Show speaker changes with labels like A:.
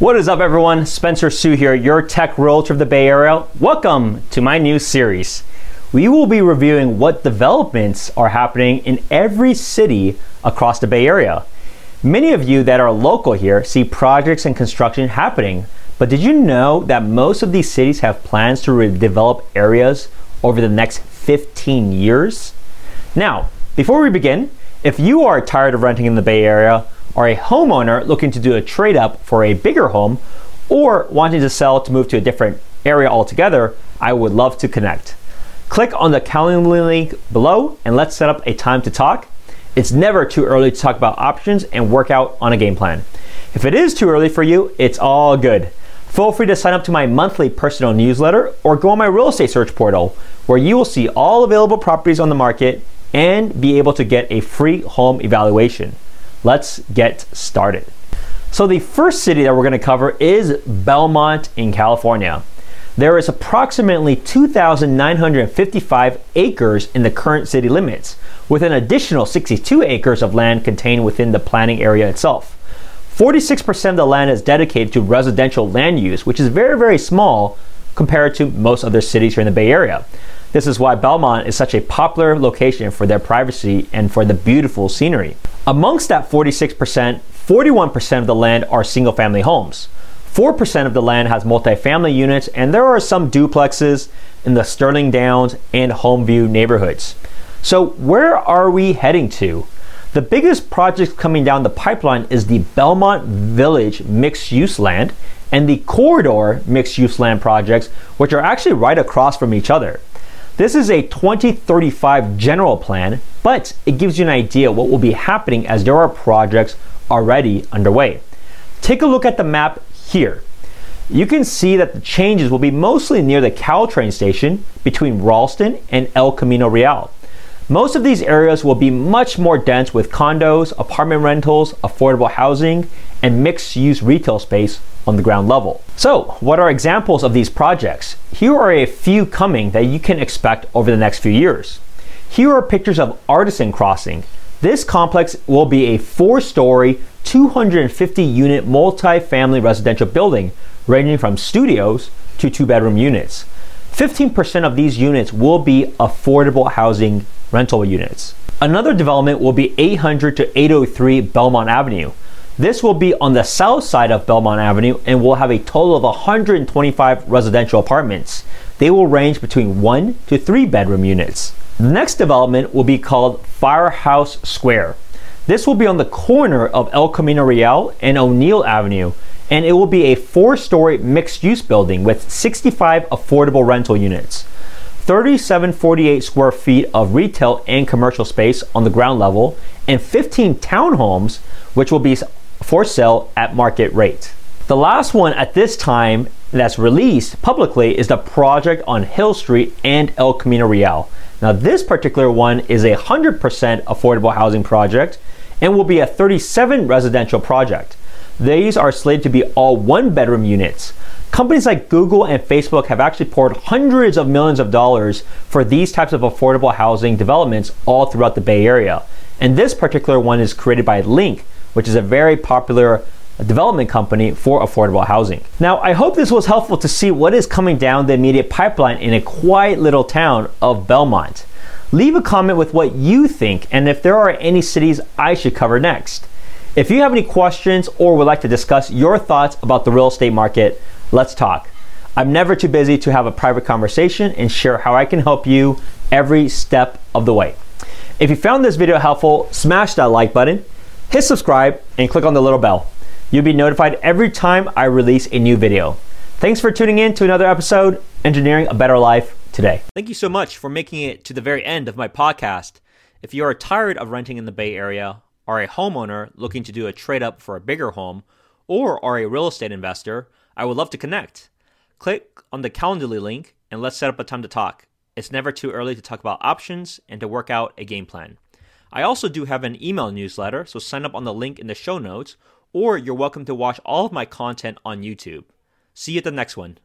A: What is up, everyone? Spencer Su here, your tech realtor of the Bay Area. Welcome to my new series. We will be reviewing what developments are happening in every city across the Bay Area. Many of you that are local here see projects and construction happening, but did you know that most of these cities have plans to redevelop areas over the next 15 years? Now, before we begin, if you are tired of renting in the Bay Area, are a homeowner looking to do a trade up for a bigger home, or wanting to sell to move to a different area altogether, I would love to connect. Click on the Calendly link below and let's set up a time to talk. It's never too early to talk about options and work out on a game plan. If it is too early for you, it's all good. Feel free to sign up to my monthly personal newsletter or go on my real estate search portal where you will see all available properties on the market and be able to get a free home evaluation. Let's get started. So, the first city that we're going to cover is Belmont in California. There is approximately 2,955 acres in the current city limits, with an additional 62 acres of land contained within the planning area itself. 46% of the land is dedicated to residential land use, which is very, very small compared to most other cities here in the Bay Area. This is why Belmont is such a popular location for their privacy and for the beautiful scenery. Amongst that 46%, 41% of the land are single family homes. 4% of the land has multifamily units, and there are some duplexes in the Sterling Downs and Homeview neighborhoods. So, where are we heading to? The biggest project coming down the pipeline is the Belmont Village mixed use land and the Corridor mixed use land projects, which are actually right across from each other. This is a 2035 general plan, but it gives you an idea what will be happening as there are projects already underway. Take a look at the map here. You can see that the changes will be mostly near the Caltrain station between Ralston and El Camino Real. Most of these areas will be much more dense with condos, apartment rentals, affordable housing, and mixed use retail space on the ground level. So, what are examples of these projects? Here are a few coming that you can expect over the next few years. Here are pictures of Artisan Crossing. This complex will be a four story, 250 unit multi-family residential building ranging from studios to two bedroom units. 15% of these units will be affordable housing rental units. Another development will be 800 to 803 Belmont Avenue. This will be on the south side of Belmont Avenue and will have a total of 125 residential apartments. They will range between one to three bedroom units. The next development will be called Firehouse Square. This will be on the corner of El Camino Real and O'Neill Avenue, and it will be a four story mixed use building with 65 affordable rental units. 3748 square feet of retail and commercial space on the ground level, and 15 townhomes, which will be for sale at market rate. The last one at this time that's released publicly is the project on Hill Street and El Camino Real. Now, this particular one is a 100% affordable housing project and will be a 37 residential project. These are slated to be all one bedroom units. Companies like Google and Facebook have actually poured hundreds of millions of dollars for these types of affordable housing developments all throughout the Bay Area. And this particular one is created by Link, which is a very popular development company for affordable housing. Now, I hope this was helpful to see what is coming down the immediate pipeline in a quiet little town of Belmont. Leave a comment with what you think and if there are any cities I should cover next. If you have any questions or would like to discuss your thoughts about the real estate market, let's talk. I'm never too busy to have a private conversation and share how I can help you every step of the way. If you found this video helpful, smash that like button hit subscribe, and click on the little bell. You'll be notified every time I release a new video. Thanks for tuning in to another episode, Engineering a Better Life today. Thank you so much for making it to the very end of my podcast. If you are tired of renting in the Bay Area, are a homeowner looking to do a trade up for a bigger home, or are a real estate investor, I would love to connect. Click on the Calendly link and let's set up a time to talk. It's never too early to talk about options and to work out a game plan. I also do have an email newsletter, so sign up on the link in the show notes, or you're welcome to watch all of my content on YouTube. See you at the next one.